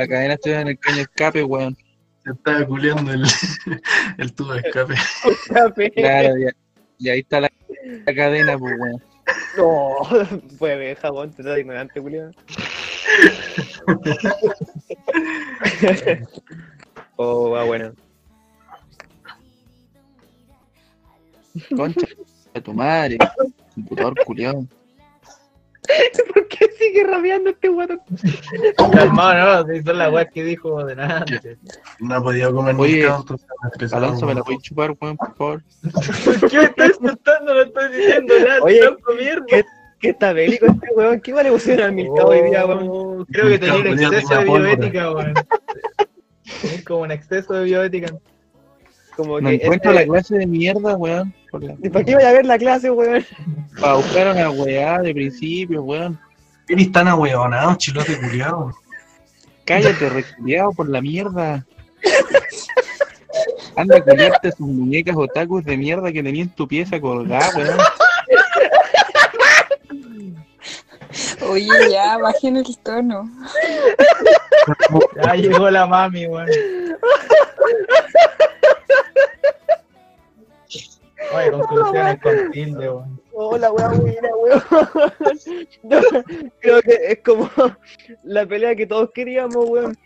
La cadena estuviera en el caño escape, weón. Se estaba culeando el, el tubo de escape. Claro, ya. Y ahí está la, la cadena, pues, weón. No, ver jabón, te da ignorante, Julián. oh, va bueno. Concha de tu madre. Computador culiado. ¿Por qué sigue rabiando este weón? Calmado, no, si son las weas que dijo de nada. No ha podido comer Oye, nunca, Alonso, ¿me la voy a chupar, weón, por favor? ¿Por qué me estás insultando? No estoy diciendo nada, Oye. ¿qué- ¿Qué está bélico este weón? ¿Qué vale pusieron al Milcao hoy día, weón? Oh, Creo que tenía un exceso de bioética, weón. Como un exceso de bioética. Como No encuentro este- la clase de mierda, weón. Por la... ¿Y ¿Para qué voy a ver la clase, weón? Para buscar una weá de principio, weón. Eres tan ahueonado, chilote culiado. Cállate, reculeado por la mierda. Anda a culiarte sus muñecas otakus de mierda que tenía en tu pieza colgada, weón. Oye, ya, bajen el tono. Ya llegó la mami, weón. Oye, conclusiones con tilde, weón. Oh, la weá buena, weón. Yo creo que es como la pelea que todos queríamos, weón.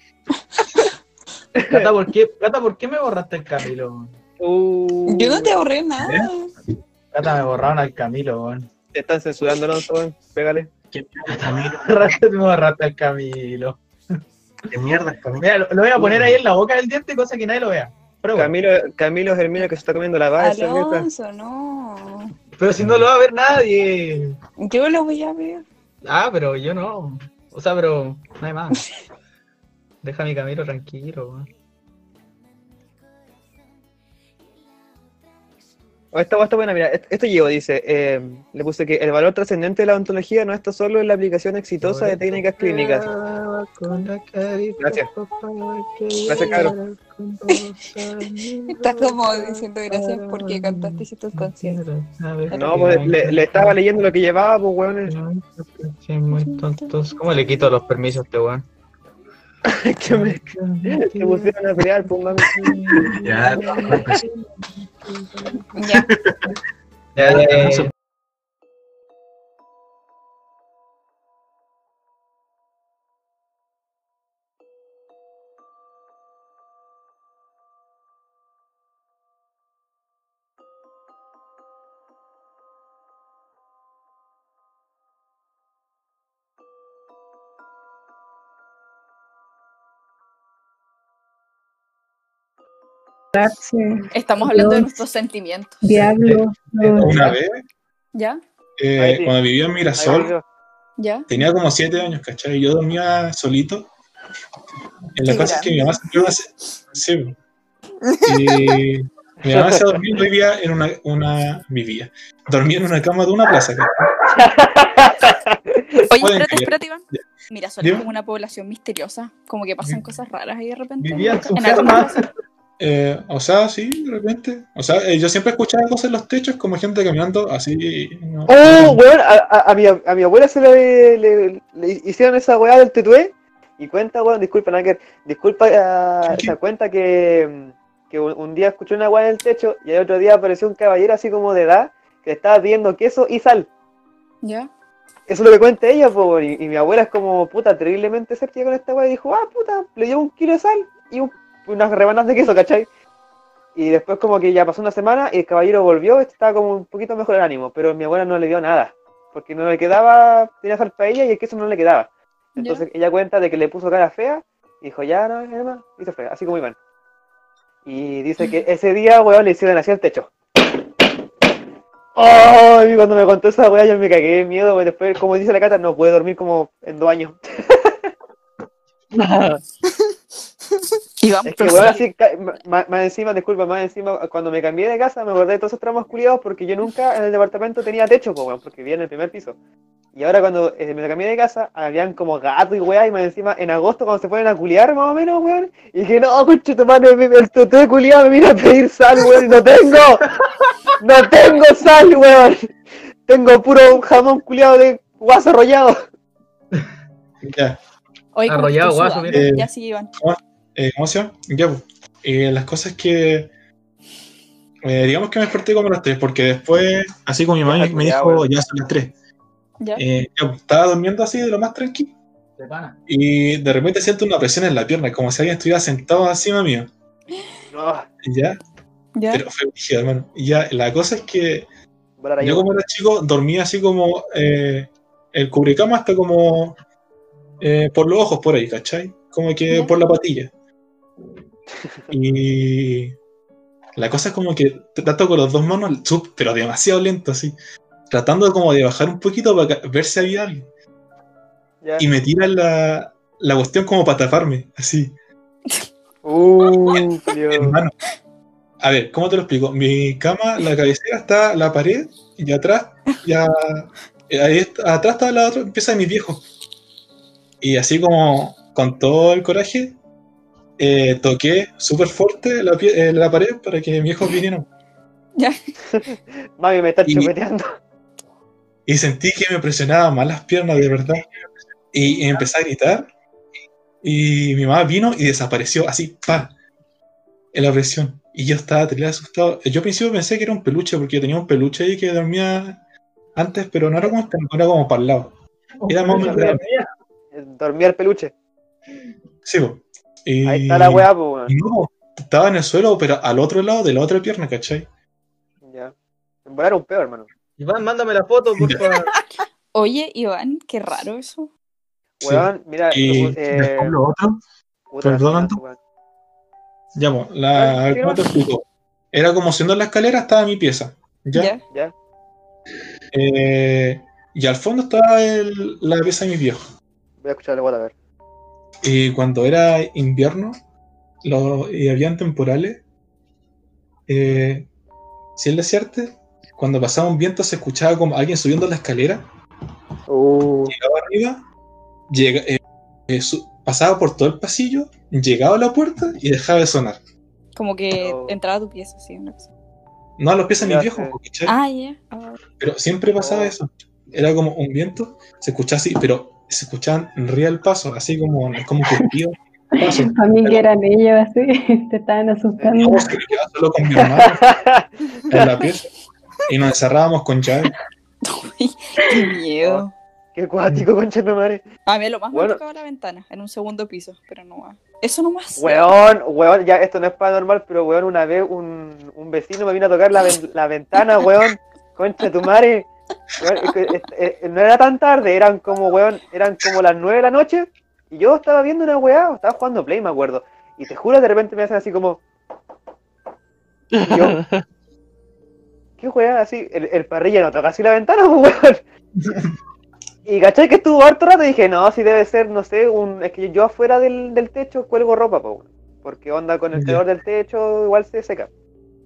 Plata, ¿por qué, Plata, ¿por qué me borraste el Camilo? weón? Uh, Yo no te ahorré nada. Plata, me borraron al Camilo, weón. Te están censurando, Alonso, weón. Pégale. ¿Qué mierda, me borraste al Camilo. ¿Qué mierda, Camilo? Mira, lo, lo voy a poner ahí en la boca del diente, cosa que nadie lo vea. Pero, bueno. Camilo, Camilo es el mío que se está comiendo la base. Alonso, no. pero si no lo va a ver nadie. Yo lo voy a ver. Ah, pero yo no. O sea, pero no hay más. Deja a mi Camilo tranquilo. Esta weá está buena, mira, est- esto llevo, dice, eh, le puse que el valor trascendente de la ontología no está solo en la aplicación exitosa de técnicas clínicas. Gracias. Gracias, cabrón. Estás como diciendo gracias porque cantaste si estás consciente. No, pues le, le estaba leyendo lo que llevaba, pues weón. Sí, muy tontos. ¿Cómo le quito los permisos a este weón? que me se pusieron a pelear, pues mami. Ya, Ya. Ya, eh, Estamos hablando de nuestros sentimientos. Diablo. no. Una vez, ¿Ya? eh, sí. cuando vivía en Mirasol. ¿Ya? tenía como siete años, ¿cachai? Yo dormía solito en la casa que mi mamá siempre iba a hacer- sí. Y mi mamá se dormía y vivía en una, una vivía. Dormía en una cama de una plaza, ¿cachai? Oye, espérate, espérate, Iván. Mira, solo Dime. como una población misteriosa. Como que pasan cosas raras ahí de repente. Vivía en su En. Eh, o sea, sí, de repente. O sea, eh, yo siempre escuchaba cosas en los techos como gente caminando así. ¿no? Oh, weón, a, a- a mi, a mi abuela se le, le- le hicieron esa weá del tetué y cuenta, weón, disculpa, ver, disculpa, ah, esa cuenta que, que un, un día escuchó una weá en el techo y el otro día apareció un caballero así como de edad que le estaba pidiendo queso y sal. ¿Ya? Eso es lo que cuenta ella, po, y, y mi abuela es como puta, terriblemente escéptica con esta weá y dijo, ah, puta, le dio un kilo de sal y un- unas rebanadas de queso, ¿cachai? Y después como que ya pasó una semana y el caballero volvió, estaba como un poquito mejor el ánimo, pero mi abuela no le dio nada, porque no le quedaba, tenía sal para ella y el queso no le quedaba. Entonces ella cuenta de que le puso cara fea y dijo, ya, no, ya no, y se fue, así como iban. Y dice que ese día, weón, le hicieron así al techo. Oh, y cuando me contó esa weá yo me cagué de miedo, weón. Después, como dice la cata, no puede dormir como en dos años. Es que, weón, así, más, más encima, disculpa, más encima, cuando me cambié de casa me acordé de todos esos tramos culiados porque yo nunca en el departamento tenía techo, po, weón, porque vivía en el primer piso. Y ahora cuando eh, me cambié de casa, habían como gato y weá, y más encima en agosto cuando se ponen a culiar más o menos, weón, y que no, conche tu madre, el toté culiado me vino a pedir sal, weón, no tengo, no tengo sal, weón, tengo puro jamón culiado de guaso arrollado. Ya. Oye, ¿cómo Arrollado, guaso, mira. Ya sí, Iván. Eh, ¿Cómo se llama? Ya, pues. Eh, las cosas que. eh, digamos que me desperté como a las 3, porque después, así como mi mamá me Ya, dijo, bueno. ya son las 3. Ya. Eh, ya, pues, estaba durmiendo así de lo más tranquilo. De pana. Y de repente siento una presión en la pierna, como si alguien estuviera sentado encima mío. No, Ya, Ya. pero fue brígido, hermano. Y ya, la cosa es que yo como era chico dormía así como eh, el cubrecama hasta como eh, por los ojos por ahí, ¿cachai? Como que Ya. por la patilla. Y la cosa es como que trato con las dos manos, pero demasiado lento así, tratando como de bajar un poquito para ver si había alguien. Y me tiran la, la cuestión como para taparme, así. Uh. Hermano. A ver, ¿cómo te lo explico? Mi cama, la cabecera está la pared y atrás, ya. eh, atrás está la otra pieza de mis viejos. Y así como con todo el coraje, eh, toqué súper fuerte la, pie- eh, la pared para que mis viejos vinieran. Mami me está chupeteando. Y sentí que me presionaban más las piernas, de verdad. Y, y empecé a gritar. Y mi mamá vino y desapareció, así, pa, en la presión. Y yo estaba terrible asustado. Yo al principio pensé que era un peluche, porque yo tenía un peluche ahí que dormía antes, pero no era como este, era como para el lado. Era más o menos grande. Dormía el peluche. Sí, po. Ahí está la weá, pues, no, estaba en el suelo, pero al otro lado de la otra pierna, ¿cachai? Ya. En volar un peor, hermano. Iván, mándame la foto, por favor. Oye, Iván, qué raro eso. Sí. Weón, mira, Y eh, después lo otro, puta, perdón, weón. ya, po, la, ¿qué ¿cómo te explico? Era como siendo en la escalera, estaba mi pieza. ¿ya? Ya. Ya. Eh, y al fondo estaba el- la pieza de mis viejos. Voy a escuchar la weá a ver. Y cuando era invierno lo- y habían temporales, eh, si es desierto, cuando pasaba un viento se escuchaba como alguien subiendo la escalera, Uh, llegaba arriba, llega, eh, eh, su- pasaba por todo el pasillo, llegaba a la puerta y dejaba de sonar. Como que Oh. entraba a tu pieza, sí. una cosa. No a los pies de mis viejos. ¿cachai? Ah, ya. Ah, pero siempre pasaba Oh. eso. Era como un viento, se escuchaba así, pero se escuchaban real pasos, así como, como que. Para mí que eran ellos así, te estaban asustando. No, se me quedaba solo con mi hermana en la pieza y nos encerrábamos con llave. qué miedo. qué cuático, concha de tu madre. A mí lo más Bueno. me tocaba la ventana, en un segundo piso, pero no más. Eso no más. Weón, weón, ya esto no es paranormal, pero weón, una vez un, un vecino me vino a tocar la, ven- la ventana, weón. Concha de tu madre. Es que, no era tan tarde, eran como, weón, eran como las nueve de la noche. Y yo estaba viendo una weá, estaba jugando Play, me acuerdo. Y te juro, de repente me hacen así como. Y yo, ¿qué weá? Así, el, el parrilla no toca así la ventana, weón. Y cachai que estuvo harto rato y dije, no, si debe ser, no sé, un. Es que yo afuera del, del techo cuelgo ropa, weón. Porque onda con el calor del techo, igual se seca.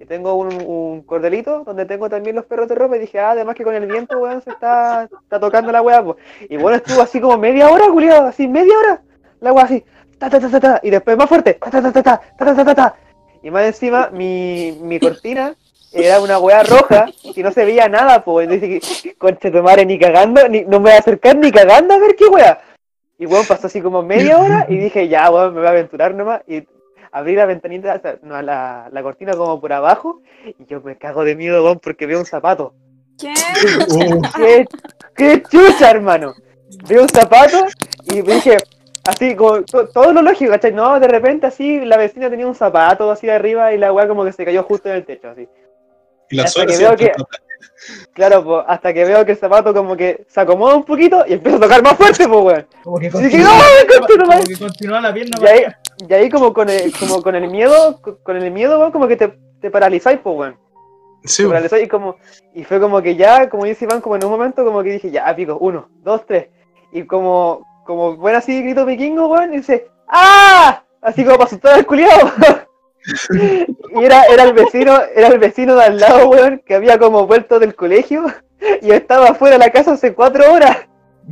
Y tengo un, un cordelito donde tengo también los perros de ropa y dije, ah, además que con el viento, weón, se está, está tocando la weá, pues. Y bueno, estuvo así como media hora, culiado, así media hora. La weá así, ta ta ta ta ta, y después más fuerte, ta ta ta ta ta, ta ta ta. Y más encima, mi, mi cortina era una weá roja que no se veía nada, pues. Dije, conche tu madre, ni cagando, ni, no me voy a acercar ni cagando a ver qué weá. Y weón, pasó así como media hora y dije, ya, weón, me voy a aventurar nomás. Y abrí la ventanita, o sea, no, la, la cortina como por abajo, y yo me cago de miedo, weón, porque veo un zapato. ¿Qué? ¡Qué, qué chucha, hermano! Veo un zapato y dije, así, como to- todo lo lógico, ¿cachai? No, de repente así, la vecina tenía un zapato así arriba y la weá como que se cayó justo en el techo, así. y la Hasta que veo que- Claro, pues, hasta que veo que el zapato como que se acomoda un poquito y empieza a tocar más fuerte, pues, weón. Como que continúa, ¡ay, concha tu como que continúa la pierna Y ahí. Y ahí como con el, como con el miedo, con el miedo, weón, como que te, te paralizáis, pues, weón. Sí, Te paralizáis y como, y fue como que ya, como dice Iván, como en un momento como que dije, ya, pico, uno, dos, tres. Y como, como buen así grito vikingo, weón, y dice, ¡ah! Así como para asustar al culiado. y era, era el vecino, era el vecino de al lado, weón, que había como vuelto del colegio y estaba afuera de la casa hace cuatro horas.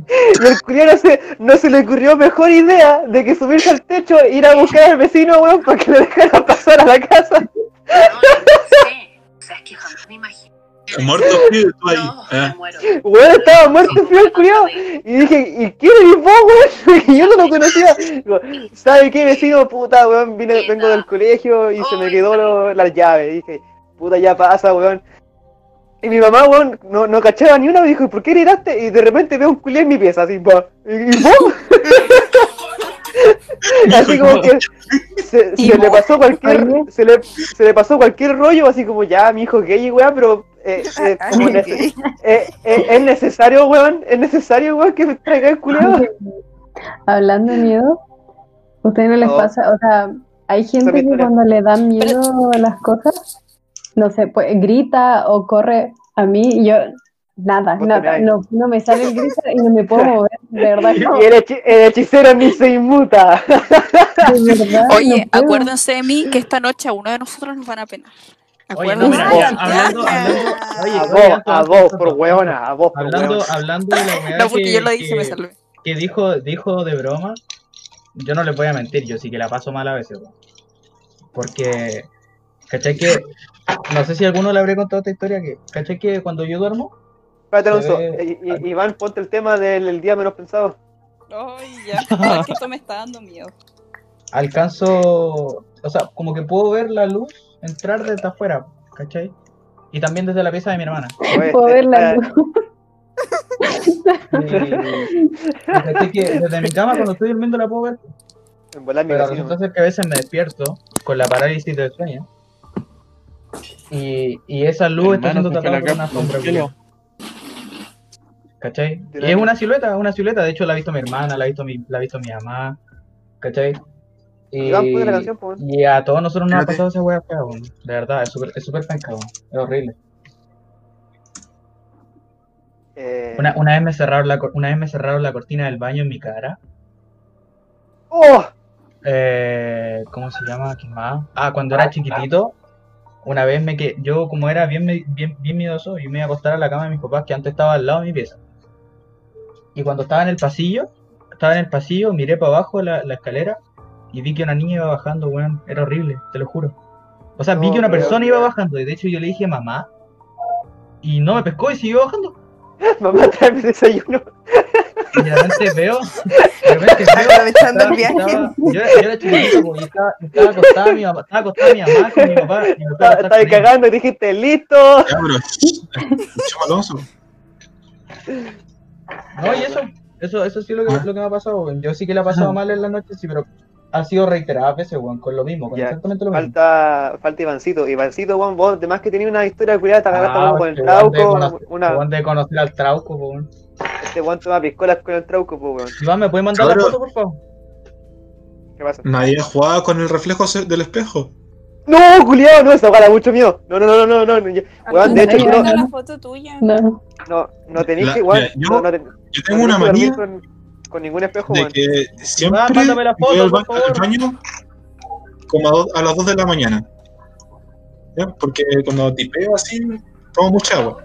Y el culiado no se, no se le ocurrió mejor idea de que subirse al techo e ir a buscar al vecino, weón, para que le dejara pasar a la casa. No, no sé. O sea, es que jamás me imaginé Muerto frío y tú ahí. No, ah. muero. Weón, estaba muerto frío el culiao. Y dije, ¿y quién eres vos, weón? Que yo no lo conocía. Digo, ¿sabe qué, vecino? Puta, weón, vine, vengo del colegio y se me quedó lo- las llaves. Y dije, puta, ya pasa, weón. Y mi mamá, weón, no, no cachaba ni una, me dijo, ¿y por qué gritaste? Y de repente veo un culiao en mi pieza, así, pa. ¿Y, y vos? así como que se, ¿Y se le pasó cualquier, se le, se le pasó cualquier rollo, así como ya, mi hijo gay, weón, pero eh, eh, como Ay, nece- gay. eh, eh, es necesario, weón, es necesario, weón, que me traiga el culiao. Hablando de miedo, ¿a ustedes no les No. pasa? O sea, hay gente que cuando le dan miedo a las cosas, no sé, pues grita o corre. A mí, yo, nada, Vos nada, no, no me sale el grito y no me puedo mover, de verdad, no, Y el, hechi- el hechicero mí se inmuta. de verdad, Oye, no acuérdense de mí que esta noche a uno de nosotros nos van a penar. Oye, no, Acuérdense. Vos. hablando, hablando, oye, a oye, vos, alto, a vos, por weona, a vos, por Hablando, weona. hablando de la No, porque que, yo lo dije, me que- salvé. que dijo, dijo de broma, yo no les voy a mentir, yo sí que la paso mal a veces. Porque, ¿cachai que? No sé si alguno le habré contado esta historia, que, ¿cachai que cuando yo duermo? Espérate, Alonso. Eh, I- I- Iván, ponte el tema del el día menos pensado. Ay, ya. Es que esto me está dando miedo. alcanzo, o sea, como que puedo ver la luz entrar desde afuera, ¿cachai? Y también desde la pieza de mi hermana. Puedo ver la esta- luz. Y, y cachai que desde mi cama cuando estoy durmiendo la puedo ver, En volar mi pero vecino. resulta ser que a veces me despierto con la parálisis del sueño. Y, y esa luz está siendo la por una sombra. ¿Cachai? Y es una silueta, una silueta. De hecho, la ha visto mi hermana, la ha visto mi, la ha visto mi mamá. ¿Cachai? Y, pues. y a todos nosotros nos ha pasado esa wea fea. De verdad, es súper es súper penca. Es horrible. Eh... Una, una, vez me cerraron la, una vez me cerraron la cortina del baño en mi cara. ¡Oh! Eh, ¿Cómo se llama? ¿Qué más? Ah, cuando era chiquitito, una vez me que yo como era bien, bien, bien miedoso, yo me iba a acostar a la cama de mis papás que antes estaba al lado de mi pieza. Y cuando estaba en el pasillo, estaba en el pasillo, miré para abajo la, la escalera y vi que una niña iba bajando, weón. Era horrible, te lo juro. O sea, vi No, que una persona iba bajando y de hecho yo le dije mamá y no me pescó y siguió bajando. Mamá, tráeme desayuno. Y de repente veo, de repente veo, Aprovechando el estaba- viaje. estaba- yo, yo era chiquitito, po, y estaba, estaba acostada mi mamá, estaba acostada mi mamá con mi papá, fui a Estaba cagando y dijiste, listo. Ya, pero. Chamo Alonso. No, y eso, eso, eso sí es lo que, lo que me ha pasado. Yo sí que la he pasado mal en la noche, sí, pero ha sido reiteradas veces, weón, con lo mismo, con exactamente lo mismo. Falta, falta Ivancito. Ivancito, weón, vos, además que tenías una historia curiosa, te agarraste Ah, como con el trauco. conocer- Una, de conocer al trauco, weón. Este weón toma piscolas con el trauco, pues, weón. Iván, ¿me puedes mandar la Ahora- foto, por favor? ¿Qué pasa? Nadie jugaba con el reflejo del espejo. No, culiado, no, eso da mucho miedo. No, no, no, no, no, no. Weón, de hecho, no, no. la foto tuya. No, no, no tenéis La- que, weón, yo- no, no, te- Yo tengo una no manía con, con ningún espejo, de weón. que siempre Ah, mándame la foto, voy al, por favor. al baño como a, do- a las 2 de la mañana. ¿Ya? Porque cuando tipeo así, tomo mucha agua.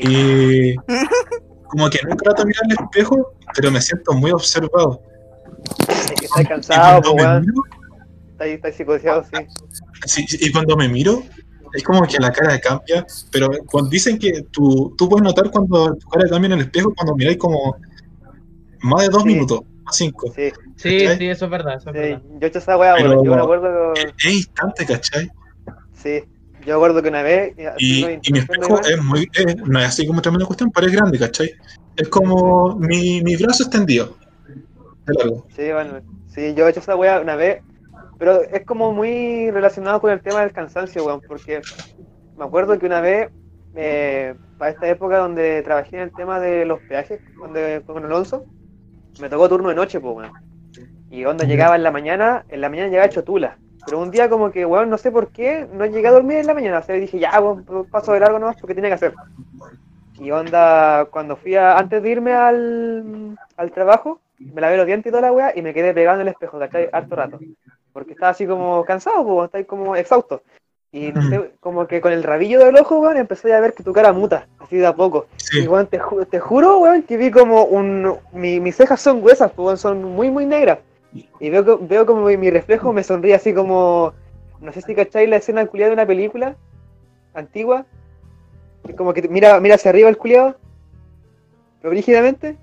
Y como que nunca trato de mirar el espejo, pero me siento muy observado. Es que Y cansado, cuando pues, weón. estáis psicoseados, sí. sí, y cuando me miro, es como que la cara cambia, pero cuando dicen que tú, tú puedes notar cuando tu cara cambia en el espejo cuando miráis como más de dos Sí. minutos, más cinco. Sí, Sí, ¿Cachai? sí, eso es verdad, eso es sí. verdad. Yo he hecho esa weá. Yo me acuerdo que. Es instante, ¿cachai? Sí. Yo acuerdo que una vez. Y, haciendo y mi de espejo es muy, es- no es así como tremenda cuestión, pero es grande, ¿cachai? Es como mi, mi brazo extendido. De largo. Sí, bueno, sí, yo he hecho esa weá una vez, pero es como muy relacionado con el tema del cansancio, weón, porque me acuerdo que una vez, eh, para esta época donde trabajé en el tema de los peajes, donde, con Alonso, me tocó turno de noche, pues, weón. Y cuando llegaba en la mañana, en la mañana llegaba hecho tula. Pero un día como que, weón, no sé por qué, no llegué a dormir en la mañana. O sea, dije, ya, weón, paso de largo nomás porque tenía que hacer. Y onda, cuando fui a, antes de irme al, al trabajo, me lavé los dientes y toda la weá y me quedé pegado en el espejo, ¿cachai? Harto rato. Porque estaba así como cansado, pues, estaba como exhausto. Y no sé, como que con el rabillo del ojo, weón, empecé a ver que tu cara muta, así de a poco. Y Sí, weón, te, ju- te juro, weón, que vi como un. Mi, mis cejas son gruesas, weón, son muy, muy negras. Y veo, veo como mi, reflejo me sonríe así como. No sé si cacháis la escena culiada de una película antigua, Es como que mira, mira hacia arriba el culiado, pero brígidamente,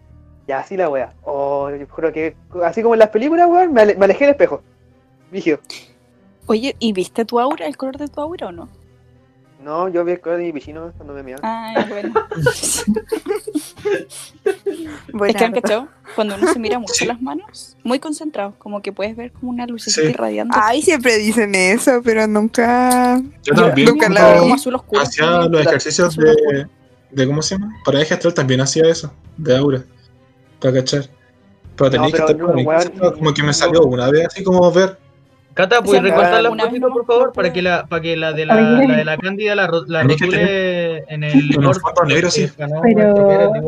ya así la wea. Oh, yo juro que así como en las películas, weón, me, me alejé del espejo. Brígido. Oye, ¿y viste tu aura, el color de tu aura o no? No, yo vi el de mi piscina cuando me miraba. Ah, bueno. Es que han cachado, cuando uno se mira mucho Sí. las manos, muy concentrado, como que puedes ver como una lucecita Sí. irradiando. Ay, siempre dicen eso, pero nunca. Yo también nunca la vi. como azul oscuro. hacía también. los ejercicios Azul de, de. ¿Cómo se llama? Para eje astral también hacía eso, de aura. Para cachar. Pero tenía que estar como que me no. salió una vez así como ver. Cata, ¿puedes recortar la nomás, por favor? Para que la, para que la de la, la de la Cándida la, la rotule en el en Word, fondo negro, sí. Pero- el.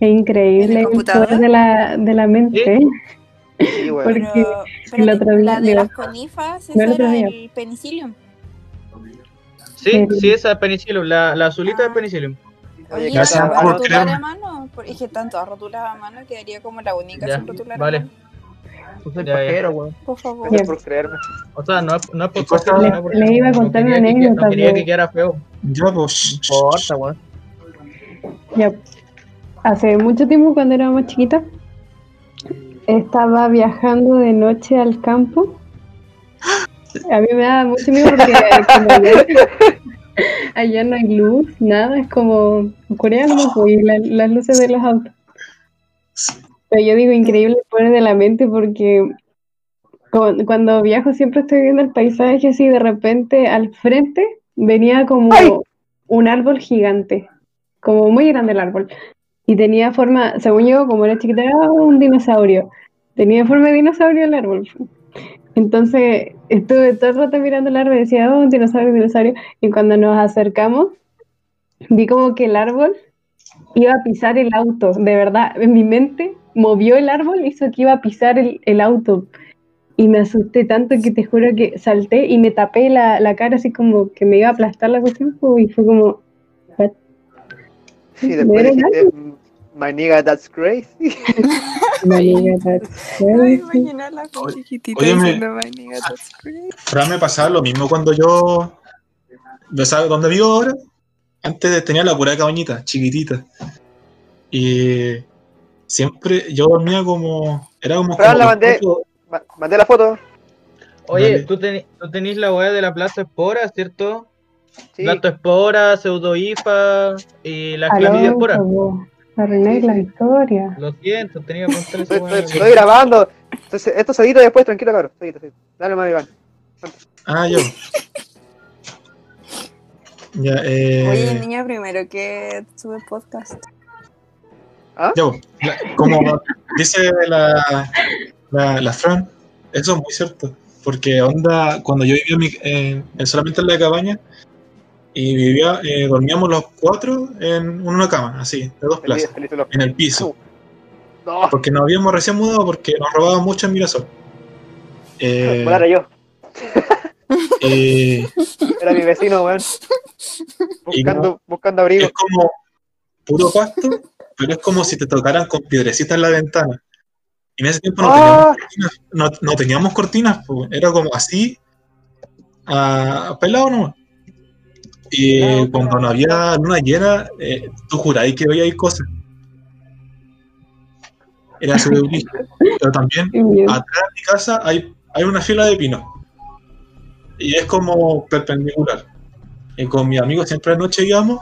Es increíble ¿En el el computador? poder de la, de la mente. Sí, weón. Porque Pero, el otro día la de las conifas, No, el era el penicillium. Sí, el- sí, esa es Penicillium, la, la azulita Ah. es Penicillium. Oye, Gracias ¿la Cata, por anota- rotular a mano? Porque es que están todas rotuladas a mano, quedaría como la única Ya, sin rotular vale. a mano. Soy pajero, weón. Por favor. Gracias por creerme. O sea, no es, no es por ¿Qué cosa? cosas, Le- porque le iba a no contar quería una que- anécdota, No quería que quedara feo. Ya, pues. No importa, weón. Ya, hace mucho tiempo cuando era más chiquita, estaba viajando de noche al campo. A mí me da mucho miedo porque como allá, allá no hay luz, nada, es como coreano, pues, y la- las luces de los autos. Pero yo digo, increíble el poder de la mente porque cu- cuando viajo siempre estoy viendo el paisaje así, de repente al frente venía como ¡Ay! un árbol gigante, como muy grande el árbol. Y tenía forma, según yo, como era chiquita, era un dinosaurio. Tenía forma de dinosaurio el árbol. Entonces estuve todo el rato mirando el árbol y decía, oh, un dinosaurio, un dinosaurio. Y cuando nos acercamos, vi como que el árbol iba a pisar el auto. De verdad, en mi mente movió el árbol, hizo que iba a pisar el, el auto. Y me asusté tanto que te juro que salté y me tapé la, la cara así como que me iba a aplastar la cuestión. Y fue como, "What?". Sí, después ¿Era dijiste, my nigga, that's crazy. María, that's Ay, crazy. imagina la chiquitita Óyeme. diciendo, "My nigga, that's great". Fran me pasaba lo mismo cuando yo. ¿Sabes dónde vivo ahora? Antes tenía la pura cabañita, chiquitita. Y siempre yo dormía como. Era como. Fran, la mandé. Ma- Mandé la foto. Oye, Dale. tú, teni- tú tenés la weá de la Plaza Espora, ¿cierto? Sí. Lactoespora, pseudoifa y la Aló, clamidiaspora. como, arruináis la historia. Lo siento, tenía que preguntarle esa Estoy, estoy- estoy grabando. Entonces, esto se edita después, tranquilo, cabrón. Dale, más Iván. Ah, yo. Ya, eh. Oye, niña, primero que sube podcast. Pues, la- como dice la, la, la Fran, eso es muy cierto. Porque onda, cuando yo vivía en mi- en- en- solamente en la cabaña y vivía, eh, dormíamos los cuatro en una cama, así, de dos plazas, feliz en el piso. No, Porque nos habíamos recién mudado porque nos robaban mucho en Mirasol. Eh, yo. Eh, Era mi vecino, weón. Buscando, buscando abrigo. es como puro pasto, pero es como si te tocaran con piedrecitas en la ventana. Y en ese tiempo no Ah. teníamos cortinas, no, no teníamos cortinas, po. era como así, a pelado nomás. Y Pelado, cuando pelado. no había luna llena, eh, tú juráis que veíais cosas. Era súper. Pero también atrás de mi casa hay, hay una fila de pinos. Y es como perpendicular. Y con mis amigos siempre anoche íbamos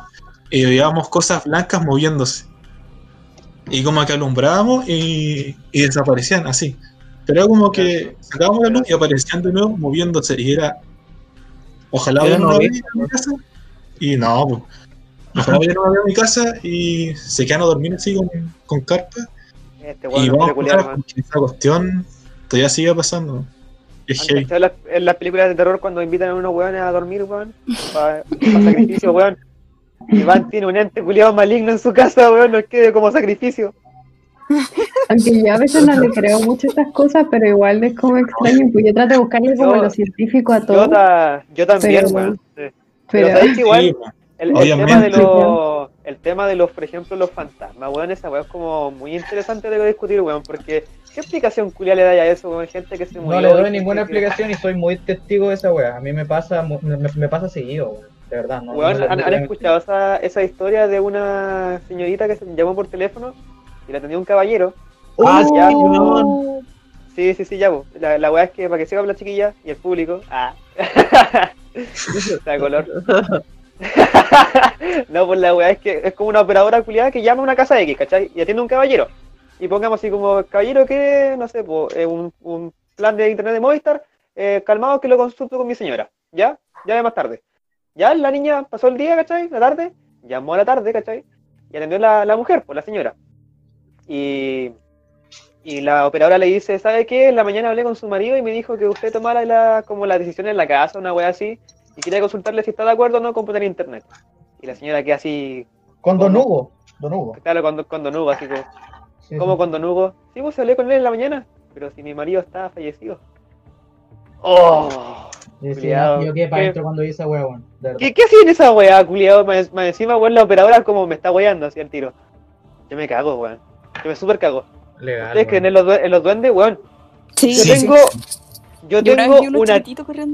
y veíamos cosas blancas moviéndose. Y como que alumbrábamos y, y desaparecían así. Pero era como que sacábamos la luz y aparecían de nuevo moviéndose. Y era. Ojalá Era vayan una vez a mi casa. Y no, pues. Ojalá vayan una vez a mi casa y se quedan a dormir así con, con carpa. Este Y vamos a weón. porque esa cuestión todavía sigue pasando. Es ¿Han heavy. cachado las- en las películas de terror cuando invitan a unos weones a dormir, weón? Para sacrificio, weón. Iván tiene un ente culiado maligno en su casa, weón, nos quede como sacrificio. Aunque yo a veces no le creo mucho a estas cosas, pero igual es como extraño, pues yo trato de buscarle como Yo- lo científico a Yo, todo, ta- yo también, Pero- weón. sí. Pero pero que igual Sí, el, el tema de los, el tema de los, por ejemplo, los fantasmas, weón, esa weón es como muy interesante de discutir, weón, porque ¿qué explicación culia le da a eso, weón? Gente que se murió. No le doy ninguna explicación y soy muy testigo de esa weá. A mí me pasa, me, me pasa seguido, weón. de verdad. No, Weón, no- ¿han, no- han escuchado esa, esa historia de una señorita que se llamó por teléfono y la tenía un caballero? Ah, sí, ya, weón. Sí, sí, sí, ya, po. La, la weá es que para que sepa la chiquilla y el público. Ah. Está color. no, pues la weá es que es como una operadora culiada que llama a una casa X, ¿cachai? Y atiende un caballero. Y pongamos así como, caballero, que no sé, pues, eh, un, plan de internet de Movistar, eh, calmado que lo consulto con mi señora. ¿Ya? Ya más tarde. Ya la niña pasó el día, ¿cachai? La tarde, llamó a la tarde, ¿cachai? Y atendió la, la mujer, pues la señora. Y, y la operadora le dice, ¿sabe qué? En la mañana hablé con su marido y me dijo que usted tomara la, como la decisión en la casa, una wea así, y quería consultarle si está de acuerdo o no con poner internet. Y la señora queda así, Con Don Hugo. Don Hugo. claro, con, con Don Hugo, así como, Sí, ¿cómo sí. con Don Hugo? Sí, pues hablé con él en la mañana, pero si mi marido está fallecido. ¡Oh! Sí, sí, Culiao. yo quedé para ¿Qué? adentro cuando vi esa wea, weón. ¿Qué, qué hacía en esa weá, culiado? Más, más encima, weón, la operadora como me está weando así al tiro. Yo me cago, weón. Yo me super cago. Legal. ¿Ustedes creen en los, en los duendes, weón? Sí, Yo Sí, sí. tengo, yo Yo tengo una,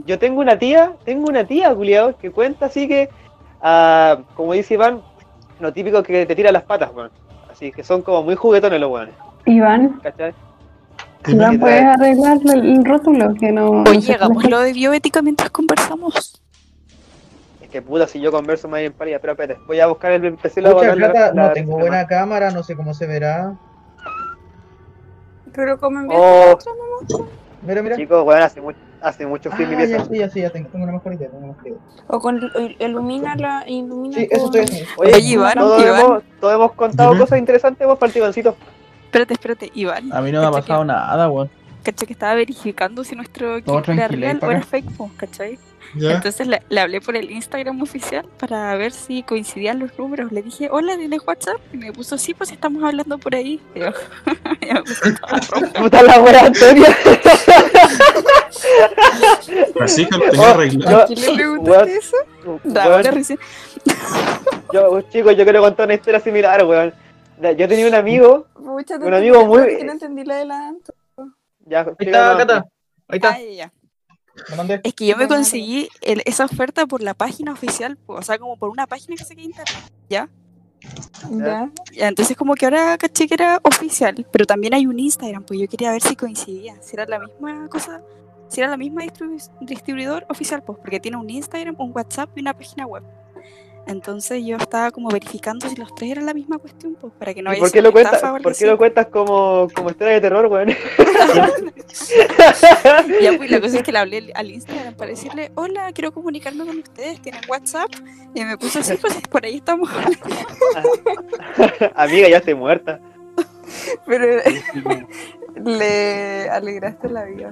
yo tengo una tía, tengo una tía, culiado, que cuenta así que, ah, como dice Iván, lo típico que te tira las patas, weón. Así que son como muy juguetones los weones, Iván, ¿cachai? Iván, ¿Qué ¿puedes arreglar el, el rótulo? Que no. no Oye, lo de bioética mientras conversamos. Es que puta, si yo converso más en pálida, pero espérate, voy a buscar el PC lo Mucha voy a botar plata, la- no tengo buena cámara, no sé cómo se verá. Pero como en Oh, Mira, mira. chicos, weón, hace, mucho hace mucho Ah, frío en mi ya, sí, ya, sí, ya tengo, tengo una mejor idea, tengo una mejor idea. O con il- ilumina la ilumina Sí, eso con- estoy haciendo. Oye, Oye, Iván, todos, Iván. Hemos, todos hemos contado cosas interesantes vos para el Ivancito. Espérate, espérate, Iván. A mí no me ha pasado nada, weón. Caché que estaba verificando si nuestro Todo equipo era real o era fake, ¿cachai? ¿Ya? Entonces le, le hablé por el Instagram oficial para ver si coincidían los números. Le dije, hola, ¿tienes WhatsApp? Y me puso, sí, pues estamos hablando por ahí. Y yo, me toda. Puta la wea, Antonio. Así que lo tenía arreglado. ¿A quién le preguntaste eso? Da, weón, ahora recién. yo, chicos, yo quiero contar una historia similar, weón. Yo tenía un amigo, Un amigo muy- pero que no entendí la adelanto. ya, Ahí está, Cata. Ahí está. Ah, ya, ya. Me. Es que yo me conseguí el- esa oferta por la página oficial, o sea, como por una página que saqué de internet, ¿ya? Ya. Ya, entonces como que ahora caché que era oficial, pero también hay un Instagram, pues yo quería ver si coincidía, si era la misma cosa, si era la misma distribu- distribuidor oficial, pues porque tiene un Instagram, un WhatsApp y una página web. Entonces yo estaba como verificando si los tres eran la misma cuestión, pues para que no ¿Y haya por qué lo cuentas, por qué lo cuentas como, como historia de terror, weón? Ya, pues la cosa es que le hablé al- Instagram para decirle, hola, quiero comunicarme con ustedes, ¿tienen WhatsApp? Y me puso así, pues por ahí estamos. Amiga, ya estoy muerta. Pero le alegraste la vida.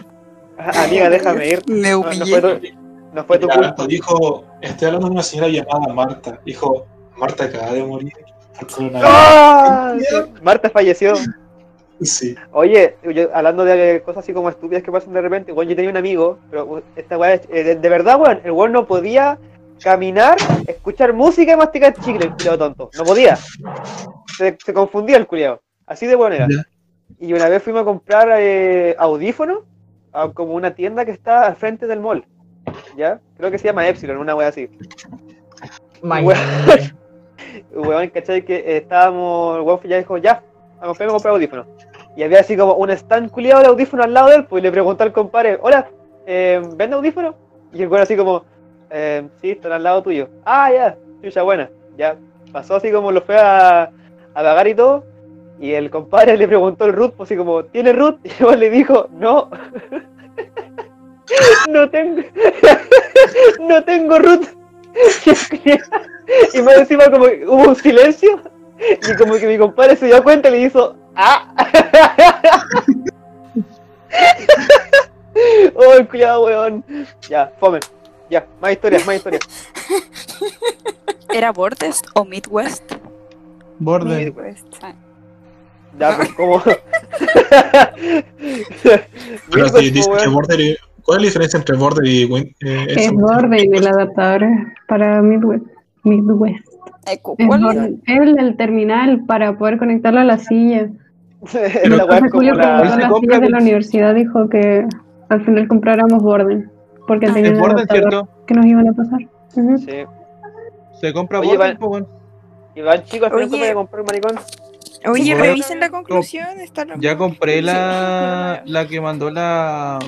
Amiga, déjame ir. Me No, no humillé. fue tu, no fue tu culpa. dijo, estoy hablando de una señora llamada Marta. Dijo, Marta acaba de morir por coronavirus. ¡Ah! Marta falleció. Sí. Oye, yo, hablando de cosas así como estúpidas que pasan de repente, weón, yo tenía un amigo, pero esta weá, es- eh, de, de verdad, weón, el weón no podía caminar, escuchar música y masticar chicle, el culiao tonto. No podía. Se, se confundía el culiao. Así de buena era. Y una vez fuimos a comprar eh, audífonos a como una tienda que está al frente del mall. ¿Ya? Creo que se llama Epsilon, una weá así. Mañana. Weón, ¿cachai? Que estábamos, el weón ya dijo, ya, a comprar, a comprar audífonos. Y había así como un stand culiado de audífonos al lado de él, pues y le preguntó al compadre, hola, eh, ¿vende audífonos? Y el weón así como, eh, sí, están al lado tuyo. Ah, ya, chucha buena. Ya, pasó así como lo fue a, a pagar y todo. Y el compadre le preguntó el root, pues así como, ¿tiene root? Y el weón le dijo, no. No tengo, no tengo root. y más encima como que hubo un silencio y como que mi compadre se dio cuenta y le hizo ¡Ah! ¡Oh, cuidado, weón! Ya, fome. Ya, más historias, más historias. ¿Era Bordest o Midwest? Borde. Midwest. Ya, pues como... Pero Midwest, si dice po, que. Border ¿Cuál es la diferencia entre Border y Win- eh, Es? Borden el adaptador para Midwest. Midwest. Es, ¿Cuál Borden. Es el del terminal para poder conectarlo a la silla. Weá es Entonces Julio la... a las compra sillas de la universidad dijo que al final compráramos Borden. Porque Ah, tenían Es el Borde, adaptador ¿cierto? que nos iban a pasar. Sí. Se compra Oye, Borden. Y van chicos, al final a comprar un maricón. Oye, revisen la conclusión. Está Ya compré la, la que mandó la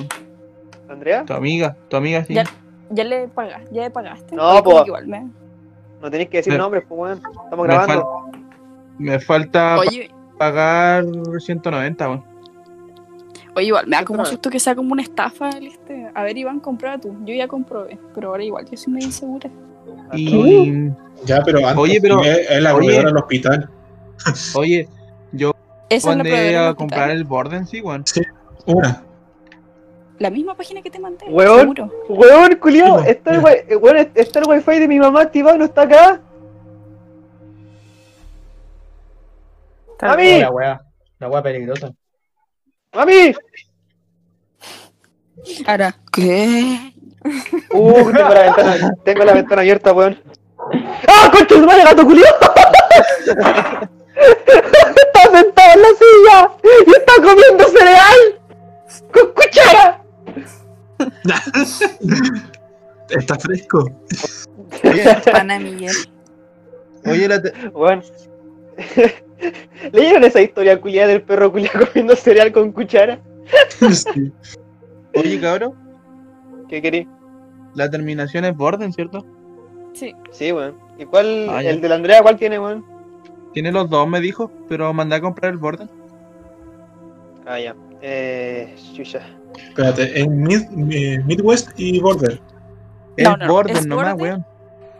¿Andrea? tu amiga, tu amiga sí. Ya. Ya le pagaste, ya le pagaste. No, que igual me- No tenéis que decir Me- nombres, pues weón. Estamos Me, grabando. fal- me falta pa- Oye, pagar 190, weón. oye, igual me da como susto que sea como una estafa el este. A ver, Iván, comprueba tú. Yo ya comprobé, pero ahora igual yo soy medio insegura. Y Ya, pero antes Oye, pero- es la oye. proveedora del hospital. oye, yo mandé a comprar el Borden, sí, weón. Una. La misma página que te mandé. Weón. Seguro. Weón, culiao, está el, wi- eh, weón, está el wifi de mi mamá activado no está acá. ¡Mami! La wea. La wea peligrosa. ¡Mami! Ahora, ¿qué? Uh, tengo la ventana, tengo la ventana abierta, weón. ¡Ah, concha de madre, gato culiao! está sentado en la silla y está comiendo cereal con cuchara. Está fresco. Pana Miguel. Oye, la te- Weón. ¿Leyeron esa historia culiada del perro culiao comiendo cereal con cuchara? Sí. oye, cabrón, ¿Qué querí? la terminación es Borden, ¿cierto? Sí. Sí, weón. ¿Y cuál, Ah, el de la Andrea, cuál tiene, weón? Tiene los dos, me dijo, pero mandé a comprar el Borden. Ah, ya. Eh, chucha. Espérate, en Mid, eh, Midwest y Border. No, no, no, Borden es nomás, Borden. weón.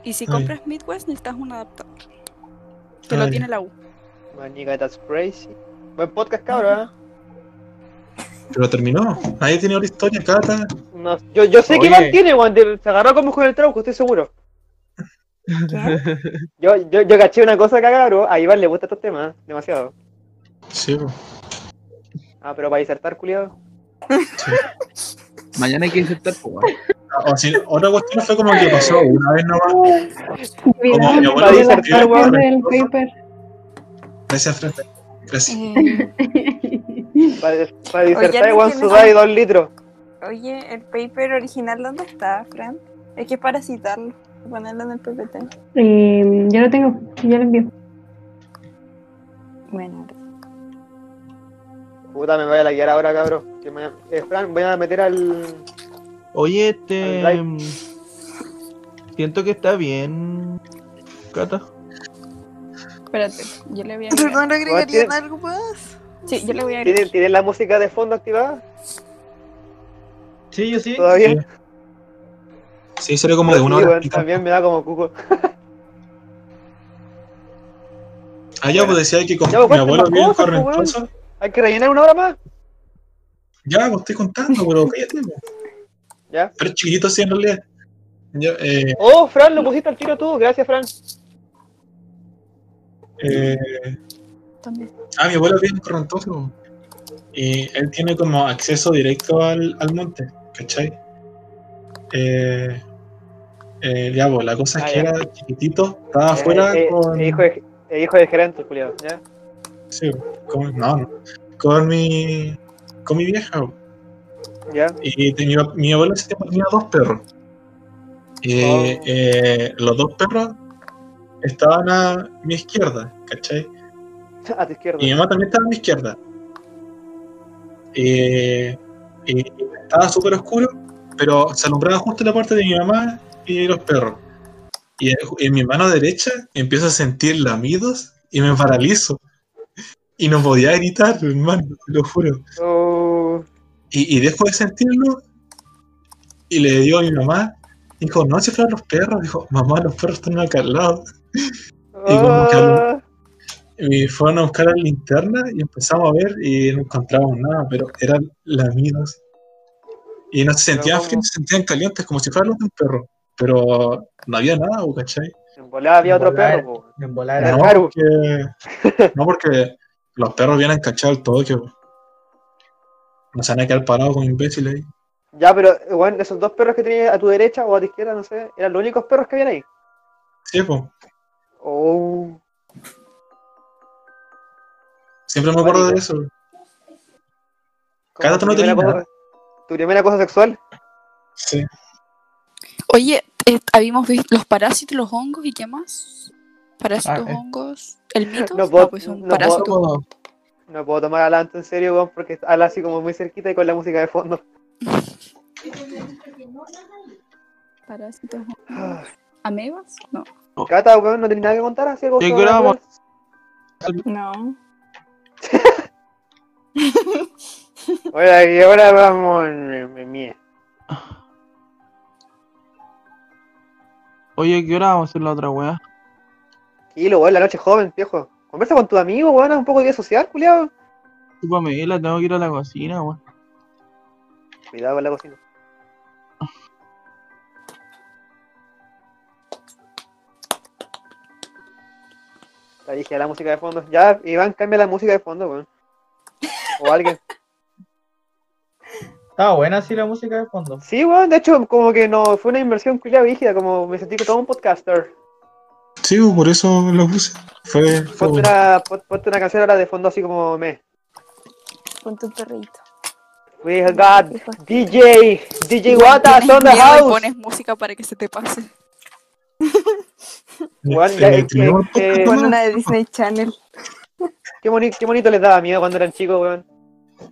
Y si Ay. compras Midwest necesitas un adaptador. Que Ay. lo tiene la U. Manica, that's crazy. Buen podcast, cabrón. ¿eh? Pero terminó. Nadie tiene otra historia, Cata. No, yo, yo sé que. Iván tiene, weón. de- Se agarró como con el trauco, estoy seguro. Yo, yo, yo caché una cosa acá, cabrón. A Iván le gusta estos temas, demasiado. Sí, po. Ah, pero para disertar, culiado. Mañana hay que insertar, O si, otra cuestión fue como que pasó una vez nomás. Como mi abuelo weón. del paper. Gracias, Fred. Gracias. Eh, Para, disertar, ¿no weón, tienes- sudáis dos litros. Oye, el paper original, ¿dónde está, Fran? Es que es para citarlo, ponerlo en el PPT. Eh, ya lo tengo, ya lo envío. Bueno, Puta, me voy a la guiar ahora, cabrón. Que me, eh, Fran, voy a meter al. Oye, este. Al mm, Siento que está bien. Cata. espérate, yo le voy a ¿Pero agregar. no le agregarían algo más? Sí, yo le voy a ¿Tiene, agregar. ¿Tiene la música de fondo activada? Sí, yo sí. ¿Todavía? Sí, sería como de una Sí, hora. también me da como cuco. Ah, ya, pues decía que con Ya, pues, mi abuelo bien cosas, pues. Hay que rellenar una hora más. Ya, pues estoy contando, pero cállate. po. Ya. Pero chiquitito sí, en realidad. Eh, Oh, Fran, lo pusiste al tiro tú. Gracias, Fran. eh, ¿Dónde? ah, mi abuelo es bien correntoso. Y él tiene como acceso directo al, al monte, ¿cachai? Eh, eh, ya, pues, la cosa es Ah, que ya. era chiquitito, estaba afuera Eh, eh, con. eh, hijo, de, eh, hijo del gerente. ¿ya? sí, con, no, no, con mi. Con mi vieja. Y tenía, mi abuelo en ese tiempo tenía dos perros. Y Oh. eh, los dos perros estaban a mi izquierda, ¿cachai? A tu izquierda. Y mi mamá también estaba a mi izquierda. Eh, y estaba súper oscuro, pero se alumbraba justo la parte de mi mamá y los perros. Y en, en mi mano derecha empiezo a sentir lamidos y me paralizo. Y no podía gritar, hermano, te lo juro. Oh, Y, y dejo de sentirlo y le digo a mi mamá, dijo, no, si fueron los perros, dijo, mamá, los perros están acá al lado. Y como que Y fueron a buscar la linterna y empezamos a ver y no encontramos nada, pero eran lamidos. Y no se sentían fríos, se sentían calientes como si fueran los de un perro. Pero no había nada, ¿o ¿cachai? en volada había otro Volar. perro, po. En volar. Era No porque, no porque los perros vienen cachados al toque. po. No se van a quedar parados con imbéciles ahí. Ya, pero, bueno, esos dos perros que tenías a tu derecha o a tu izquierda, no sé, eran los únicos perros que habían ahí. Sí, pues. Oh, Siempre me acuerdo de eso. como Cada tu uno primera tenía cosa- Tu primera cosa sexual. Sí. Oye, Eh, habíamos visto los parásitos, los hongos y qué más. Parásitos, Ah, eh. hongos. ¿El mito? No puedo- pues un no parásito. ¿Cómo? No puedo tomar adelante en serio, weón, porque habla así como muy cerquita y con la música de fondo. Parásitos. ¿Amebas? No. Cata, weón, no tenés nada que contar así algo ¿De qué sobrenatural? No. Oye, y ahora vamos mía. Oye, ¿qué hora vamos a hacer la otra weá? Kilo, weón, la noche joven, viejo. Conversa con tu amigo, weón, haz un poco de vida social, culiado. Chúpame, la tengo que ir a la cocina, weón. Cuidado con la cocina. La dije la música de fondo. Ya, Iván, cambia la música de fondo, weón. O alguien. Estaba buena así la música de fondo. Sí, weón, de hecho, como que no fue una inversión culiada rígida, como me sentí que todo un podcaster. Sí, pues, por eso lo puse. Fue, fue Ponte una, pon- ponte una canción ahora de fondo así como me. Con tu perrito. We got DJ, DJ Watas on the house. pones música para que se te pase. Ya, eh, eh, eh, una de Disney Channel. qué, boni- qué bonito les daba miedo cuando eran chicos, weón.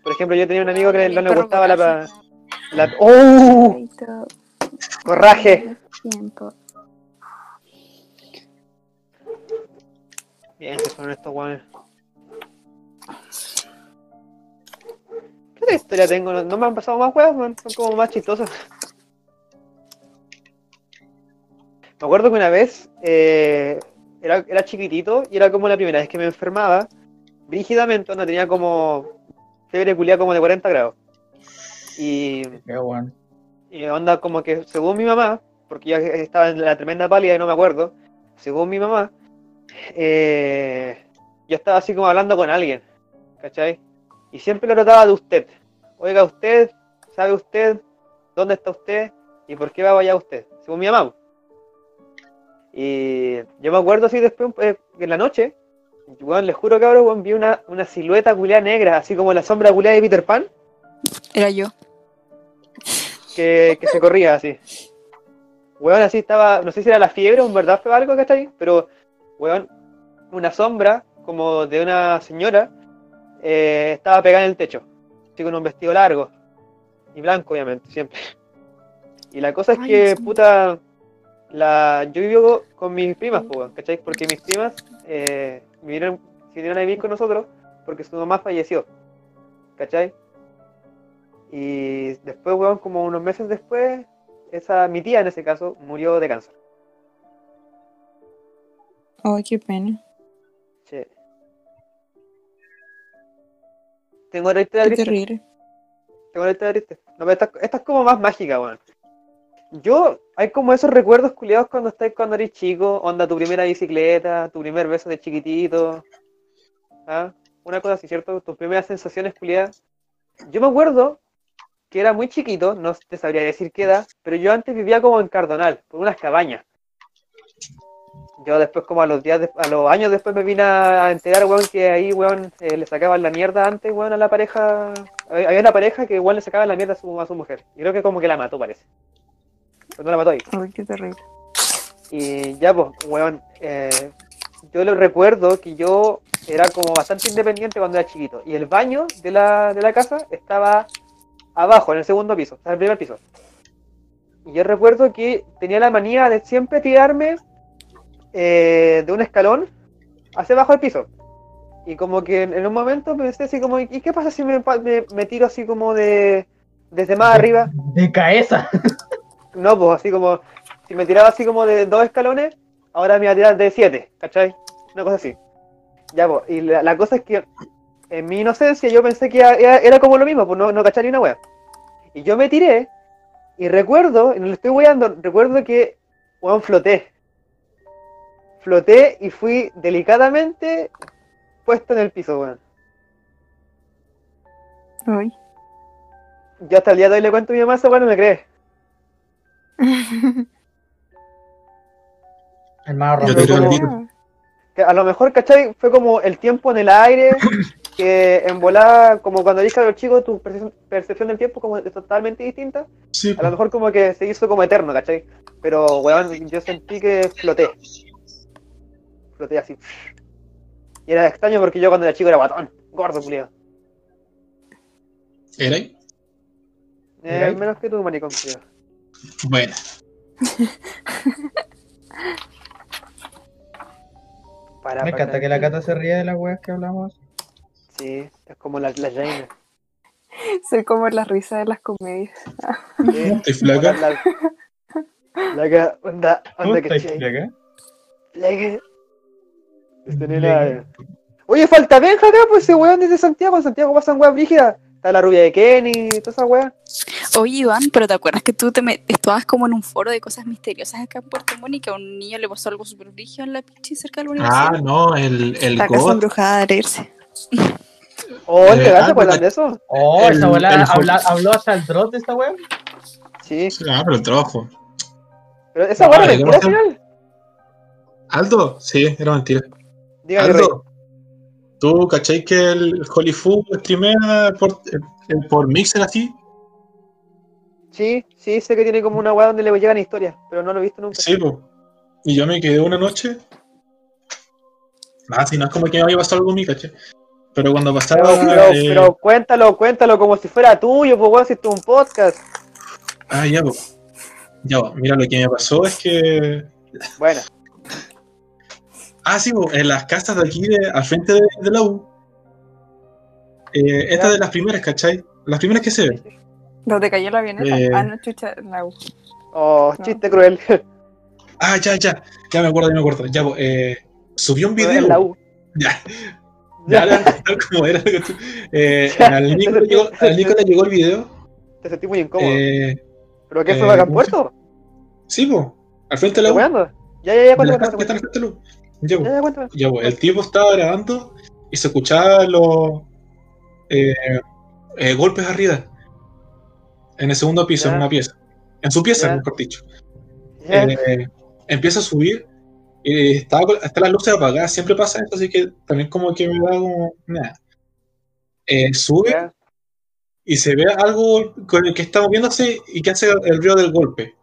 Por ejemplo, yo tenía un amigo que no le gustaba la, la... ¡Oh! Perrito, Corraje. Tiempo. Bien, que son estos weones. ¿Qué otra historia tengo? No, me han pasado más weas, weón. Son como más chistosas. Me acuerdo que una vez eh, era, era chiquitito y era como la primera vez que me enfermaba brígidamente, donde tenía como fiebre culiada como de 40 grados. Y, Qué bueno. y onda como que según mi mamá, porque yo estaba en la tremenda pálida y no me acuerdo, según mi mamá, eh, yo estaba así como hablando con alguien, ¿cachai? Y siempre lo trataba de usted. Oiga, usted, ¿sabe usted dónde está usted y por qué va allá usted? Según mi mamá. Y yo me acuerdo así después, eh, en la noche, weón, les juro cabrón, weón, vi una, una silueta culiada negra, así como la sombra culiada de Peter Pan, Era yo. que, que se corría así. Weón, así estaba, no sé si era la fiebre o en verdad fue algo que está ahí, pero, weón, una sombra como de una señora eh, estaba pegada en el techo, así con un vestido largo y blanco, obviamente, siempre. Y la cosa es Ay, que, sí. puta, la, yo vivo con mis primas, ¿cachai? Porque mis primas eh, vinieron, se vinieron a vivir con nosotros porque su mamá falleció, ¿cachai? Y después, weón, como unos meses después, esa, mi tía en ese caso, murió de cáncer. Ay, qué pena. Sí. Tengo otra historia triste. terrible. Tengo una historia triste. No, pero esta, esta es como más mágica, weón. Yo, hay como esos recuerdos culiados cuando estás cuando eres chico, onda tu primera bicicleta, tu primer beso de chiquitito. ¿ah? Una cosa así, ¿cierto? Tus primeras sensaciones culiadas. Yo me acuerdo que era muy chiquito, no te sabría decir qué edad, pero yo antes vivía como en Cardonal, por unas cabañas. Yo después, como a los días, de- a los años después me vine a enterar, weón, que ahí, weón, eh, le sacaban la mierda antes, weón, a la pareja. Había una pareja que, igual le sacaban la mierda a su, a su mujer. Y creo que como que la mató, parece. Pero no la mató ahí. Ay, qué terrible. Y ya, pues, weón, eh, yo lo recuerdo que yo era como bastante independiente cuando era chiquito. Y el baño de la, de la casa estaba abajo, en el segundo piso, en el primer piso. Y yo recuerdo que tenía la manía de siempre tirarme eh, de un escalón hacia abajo del piso. Y como que en, en un momento pensé así como, ¿y qué pasa si me, me- me tiro así como de desde más arriba? De cabeza. No, pues así como, si me tiraba así como de dos escalones, ahora me iba a tirar de siete, ¿cachai? Una cosa así. Ya, pues, y la, la cosa es que en mi inocencia yo pensé que era, era- era como lo mismo, pues no, no cachar ni una wea. Y yo me tiré, y recuerdo, y no le estoy weando, recuerdo que, weón, floté. Floté y fui delicadamente puesto en el piso, weón. Ay. Yo hasta el día de hoy le cuento a mi mamá esa weón, no me cree. Al como- a lo mejor, ¿cachai? Fue como el tiempo en el aire, que en volada, como cuando eres los chicos, tu percepción, percepción del tiempo como es totalmente distinta. Sí, A lo mejor como que se hizo como eterno, ¿cachai? Pero, weón, yo sentí que floté. Así. Y era extraño porque yo cuando era chico era guatón, gordo, culiado. ¿Era ahí? Eh, menos que tú, maricón, culiado. Bueno. Para, Me para, encanta que la Cata se ría de las weas que hablamos. Sí, es como la, la Jaina. Soy como la risa de las comedias. Sí, Estoy flaca. La, la, la onda, ¿Cómo onda que flaca? La que. Este nena- Oye, falta Benja acá, pues ese weón es de Santiago. En Santiago pasan weas brígidas. Está la rubia de Kenny y toda esa wea. Oye, Iván, pero ¿te acuerdas que tú te estabas como en un foro de cosas misteriosas acá en Puerto que a un niño le pasó algo súper brígido en la pichi cerca de la universidad? Ah, no, el, el la casa embrujada de leerse. Oh, ¿te Eh, das ah, cuenta pero- de eso? Oh, El- esa habla- habló hasta el drop de esta wea. Sí. Ah, pero el trabajo. Pero esa wea vale, es mentira al ¿cómo se final. Aldo, sí, era mentira. Dígame, ¿tú cachai que el Hollywood streamea por, eh, por Mixer así? Sí, sí, sé que tiene como una wea donde le llegan historias, pero no lo he visto nunca. Sí, pues. Y yo me quedé una noche. Nada, si no es como que me había pasado algo a mí, ¿cachai? Pero cuando pasaba. Pero, pero, eh, pero cuéntalo, cuéntalo como si fuera tuyo, pues weón, si es un podcast. Ah, ya, pues. Ya, mira, lo que me pasó es que. Bueno, Ah, sí, en las casas de aquí, de, al frente de, de la U. Eh, esta de las primeras, ¿cachai? Las primeras que se ven. ¿Dónde cayó la avioneta? Eh. Ah, no, chucha, la U. oh, No. chiste cruel. Ah, ya, ya. Ya me acuerdo, ya me acuerdo. Ya, pues, eh, subió un video. en la U. Ya. Ya, Ya, como era. Eh, al Nico le llegó, al Nico le llegó el video. te sentí muy incómodo. Eh, ¿Pero qué eh, fue acá en ¿cómo se- Puerto? sí, pues, al frente de la ¿Estás U. Ya, ya, ya, de cuéntame, las Ya, Ya, pues. el tipo estaba grabando y se escuchaba los eh, eh, golpes arriba. En el segundo piso, Ya. en una pieza. En su pieza, Ya. mejor dicho. Eh, empieza a subir y estaba con- están las luces apagadas. Siempre pasa esto, así que también como que me da como. Nada. Eh, sube y se ve algo con el que está moviéndose y que hace el ruido del golpe.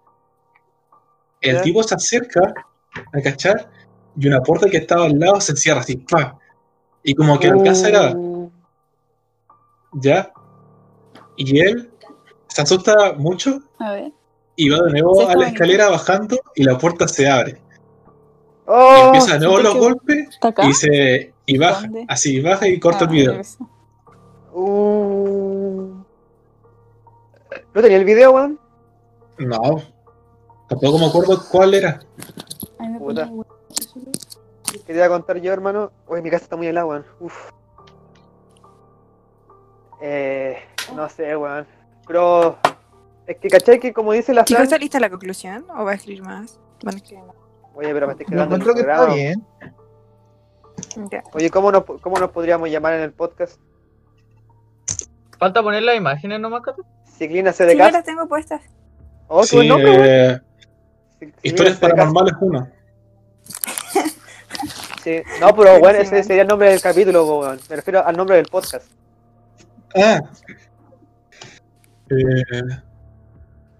El tipo se acerca a cachar y una puerta que estaba al lado se cierra así, ¡pa! Y como que alcanza a grabar, Uh, ¿ya? Y él se asusta mucho A ver. y va de nuevo a la escalera bajando y la puerta se abre. Y Oh, empieza de nuevo los golpes y se y baja, ¿Dónde? así baja y corta el Ah, video. eso. uh. ¿No tenía el video, weón? No, tampoco me acuerdo cuál era. Ay, me Quería contar yo, hermano. Uy, mi casa está muy helada, weón. Uf. Eh, no sé, weón. Pero es que, ¿cachai? Que como dice la Chicos, Fran... ¿está lista la conclusión? ¿O va a escribir más? Van a escribir más. Oye, pero me estoy Yo quedando en el que está bien. Oye, ¿cómo nos, ¿cómo nos podríamos llamar en el podcast? Falta poner las imágenes nomás, Cata. Ciclina Sí, CDK. ya las tengo puestas. Oh, qué Sí, buen nombre, weón. eh, historias paranormales una. Sí. No, pero bueno, ese sería el nombre del capítulo, weón. Me refiero al nombre del podcast. Ah. Eh,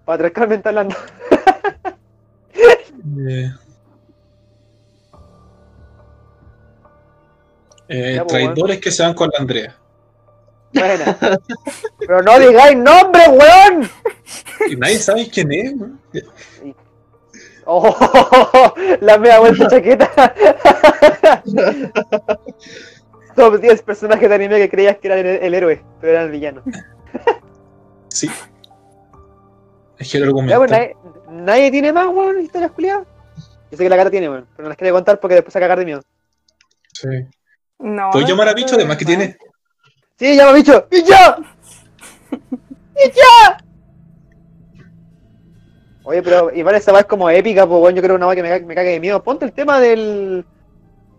Patriarcalmente hablando. eh, eh, Ya, traidores que se van con la Andrea. Buena. pero no digáis nombre, weón. Y nadie sabe quién es. ¿no? Oh, la media vuelta chaqueta. Top 10 personajes de anime que creías que eran el, el héroe, pero eran el villano. Sí. Es que el Ya, pues, argumento. nadie, nadie tiene más, weón, historias culiadas. Yo sé que la cara tiene, weón, pero no las quiere contar porque después se a cagar de miedo. Sí. No. ¿Puedes llamar a Bicho? Además que tiene. ¡Sí, llama bicho! ¡Bicho! ¡Bicho! Oye, pero igual esa va es como épica, pues, weón, yo creo una va que me, me cague de miedo. Ponte el tema del.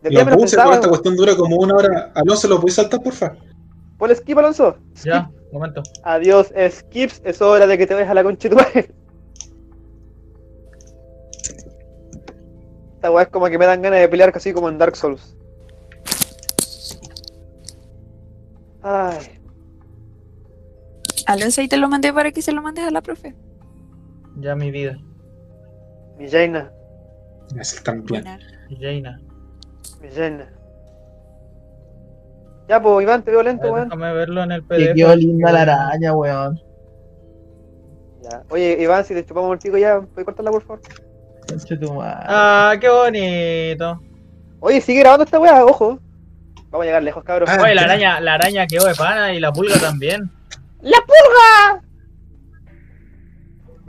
del Lo puse, pero esta cuestión dura como una hora. Alonso, ¿lo puedes saltar, porfa? Ponle skip, Alonso. Skip. Ya, momento. Adiós, skips, es hora de que te vayas a la concha. Esta weá es como que me dan ganas de pelear casi como en Dark Souls. Ay, Alonso, ahí te lo mandé para que se lo mandes a la profe. Ya mi vida. mi Jaina, Es el también. Buena. Jaina. mi Jaina. Ya, pues, Iván, te veo lento, weón. Déjame verlo en el PDF. quedó linda la araña, weón. Ya. Oye, Iván, si te chupamos el pico ya, ¿puedes cortarla, por favor? Conche tu madre. Ah, qué bonito. Oye, sigue grabando esta weá, ojo. Vamos a llegar lejos, cabros. Ah, Oye, la araña, la araña quedó de pana y la pulga también. ¡La pulga!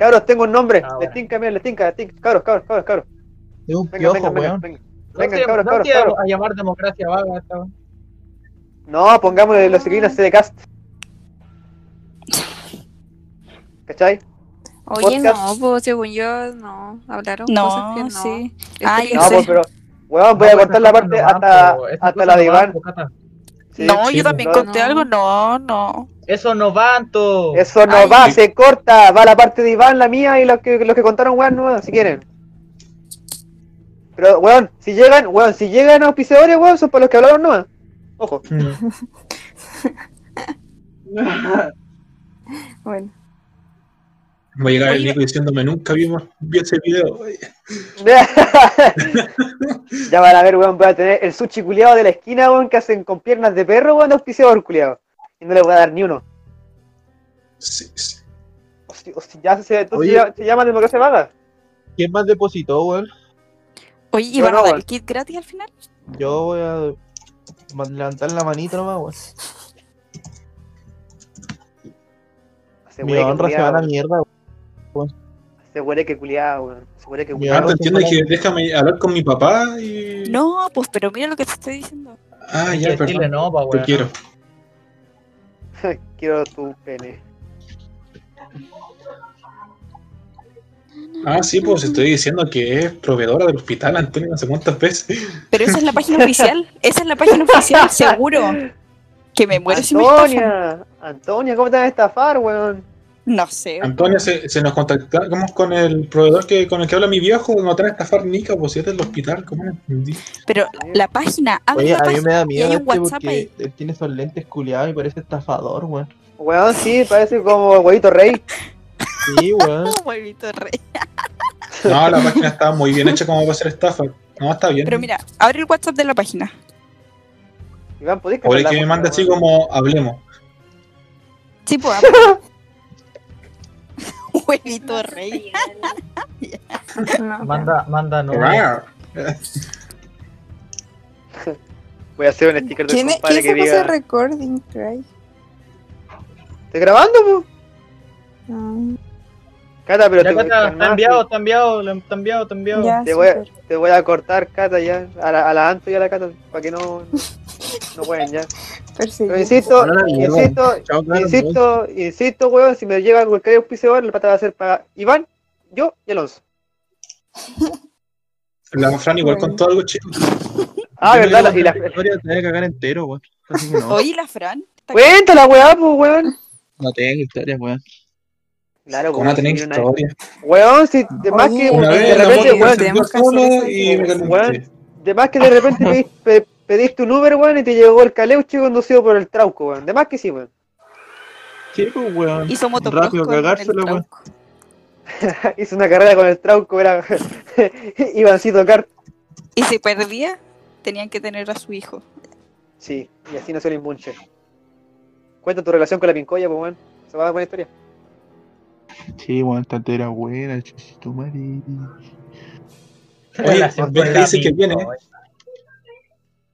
Cabros, tengo un nombre. Ah, les bueno. tinca, les tinca, les tinca. Cabros, cabros, cabros, cabros. Un Venga, piojo, venga, venga, weón. venga. No cabros, no cabros, cabros. a llamar democracia vaga esta. No, pongámosle los ciclinas de cast. ¿Cachai? Oye, Podcast. no, pues según yo, no. Hablaron cosas que No, no. sí. Ah, No, sé. pues, pero. Weón, voy a No, cortar la parte no hasta, hasta la no de Iván. Sí, no, sí, yo también no. conté no. algo. No, no. Eso no van, to. Eso no Ay. va, se corta. Va la parte de Iván, la mía y los que, los que contaron, weón, no, si quieren. Pero, weón, si llegan, weón, si llegan auspiciadores, weón, son para los que hablaron nomás. Ojo. Bueno. Va a llegar el. Nico diciéndome nunca vimos vi ese video. ya van a ver, weón, voy a tener el sushi culiado de la esquina, weón, que hacen con piernas de perro, weón, de auspiciador culiado. Y no le voy a dar ni uno. Sí, sí. O si, o si ya se, entonces Oye. ya- se llama democracia vaga. ¿Quién más depositó, weón? Oye, ¿y van a dar el kit gratis al final? Yo voy a levantar la manito nomás, weón. Se Mi huele que honra se va a la mierda, weón. Se huele que culiado, weón. Se huele que Mi culiado. ¿te entiendes que déjame hablar con mi papá y. No, pues, pero mira lo que te estoy diciendo. Ah, ya, perdón. no, pa, Te quiero. Quiero tu pene. Ah, sí, pues estoy diciendo que es proveedora del hospital, Antonio, no sé cuántas veces. Pero esa es la página oficial. Esa es la página oficial, seguro. Que me muero si me. Antonia, Antonia, ¿cómo te vas a estafar, weón? No sé. Antonio, se, se nos contactamos con el proveedor que, con el que habla mi viejo, no te van a estafar Nica, pues si es del hospital, ¿cómo no entendí? Pero la página, abre Oye, la a mí página me da y miedo hay un este WhatsApp ahí. porque él tiene esos lentes culiados y parece estafador, weón. Weón, sí, parece como huevito rey. Sí, weón. Huevito rey. No, la página estaba muy bien hecha como para hacer estafa. No, está bien. Pero mira, abre el WhatsApp de la página. Iván, ¿podés Ahora cambiar que me manda música, así como hablemos. Sí, pues. Huevito rey. No, Manda, manda no. Voy a hacer un sticker del ¿Quién, es- compadre ¿quién que diga... recording, Cry? ¿Estás grabando, po? Ah, Cata, pero Ya, te, Cata, está enviado, está enviado, está enviado, está enviado. ya, Te voy, a, te voy a cortar, Cata, ya. A la, a la Anto y a la Cata, para que no... No pueden, ya. Pero insisto, insisto, Chao, claro, insisto, insisto, weón, si me llega cualquier auspiciador, la pata va a ser para Iván, yo y Alonso. La Fran igual contó algo chido. Ah, Yo verdad, y la... la historia te voy a cagar entero, weón. No. Oye, la Fran. Cuéntala, weón, pues, weón. No tengo historia, weón. Claro, ¿Cómo no tenéis si una- historia? Weón, si de más que de repente, de más que de repente pediste, pe- pediste un Uber, weón, y te llegó el caleuche conducido por el trauco, weón. De más que sí, weón. Sí, pues, weón. Hizo motocross Rápido con el cagársela, weón. trauco. Hizo una carrera con el trauco, era Ivancito Kart. Y si perdía, tenían que tener a su hijo. Sí, y así nació el imbunche. Cuenta tu relación con la pincoya, pues, weón. Se va a dar buena historia. Sí, weón, esta era buena, chuchito madre. Oye, Benja dice que viene. weón.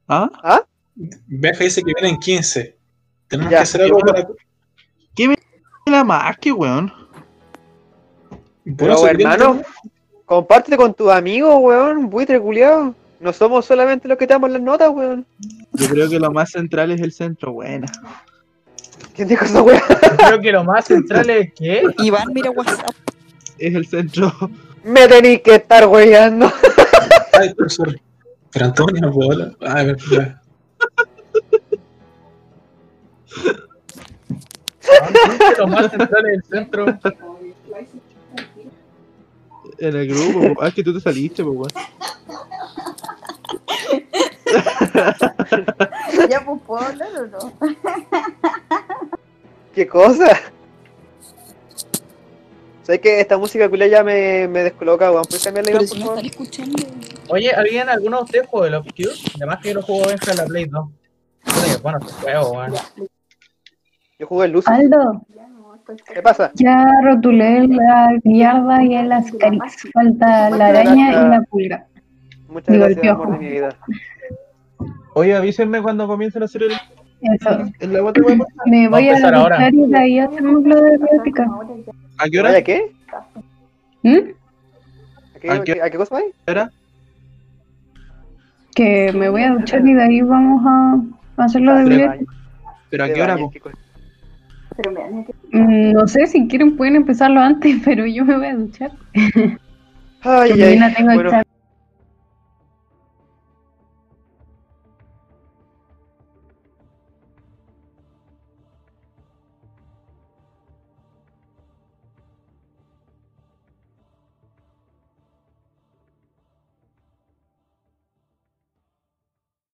¿Ah? Benja dice que viene en 15. Tenemos Ya, que hacer algo para. La más que, weón. Por Pero, hermano, compártete con tus amigos, weón. Buitre culiado. No somos solamente los que te damos las notas, weón. Yo creo que lo más central es el centro, buena. ¿Quién dijo esa weón? Creo que lo más central es que. Iván, mira WhatsApp. Es el centro. Me tenéis que estar weyando. Ay, sorry. Pero Antonio, no puedo hablar. Ay, a ver, ya. lo más central es el centro. En el grupo, po. ah, es que tú te saliste, pues, weón. Ya, pues, ¿puedo hablar o no? ¿Qué cosa? ¿Sabes que esta música culia ya me, me descoloca, weón? ¿Puedes cambiarla, Iván, si por me favor? escuchando. Oye, ¿alguien, alguno de ustedes juega el of Cube? Además que yo lo juego Benja en la Play 2. Puta que bueno este juego, weón. Yo jugué el Lucy. Aldo, ¿Qué pasa? ya rotulé la mierda y el ascarix. Falta la araña y la pulga. Muchas Digo, gracias, amor de mi vida. Oye, avísenme cuando comiencen a hacer el... Eso. la weón. Me Vamos voy a a ahora. duchar y de ahí hacemos lo de biótica. ¿A qué hora? ¿Vaya qué? ¿Mm? ¿A qué, ¿A qué- a qué cosa vais? ¿Era? Que me voy a duchar y de ahí vamos a hacer lo de biótica. ¿Pero a qué hora? Mm, No sé si quieren pueden empezarlo antes, pero yo me voy a duchar. Ay, ay, tengo bueno.